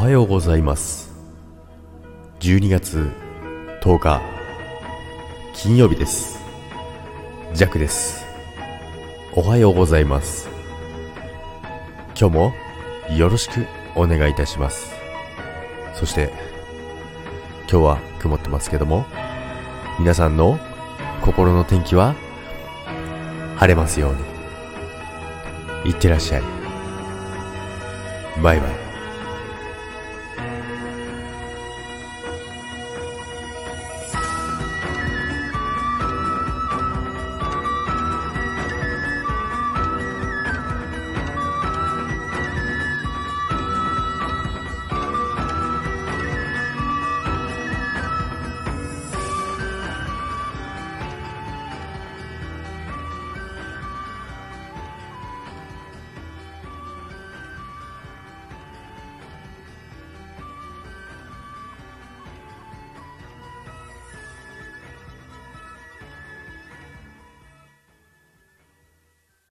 はようございます。12月10日金曜日です。ジャックです。おはようございます。今日もよろしくお願いいたします。そして今日は曇ってますけども皆さんの心の天気は晴れますように。いってらっしゃい。バイバイ。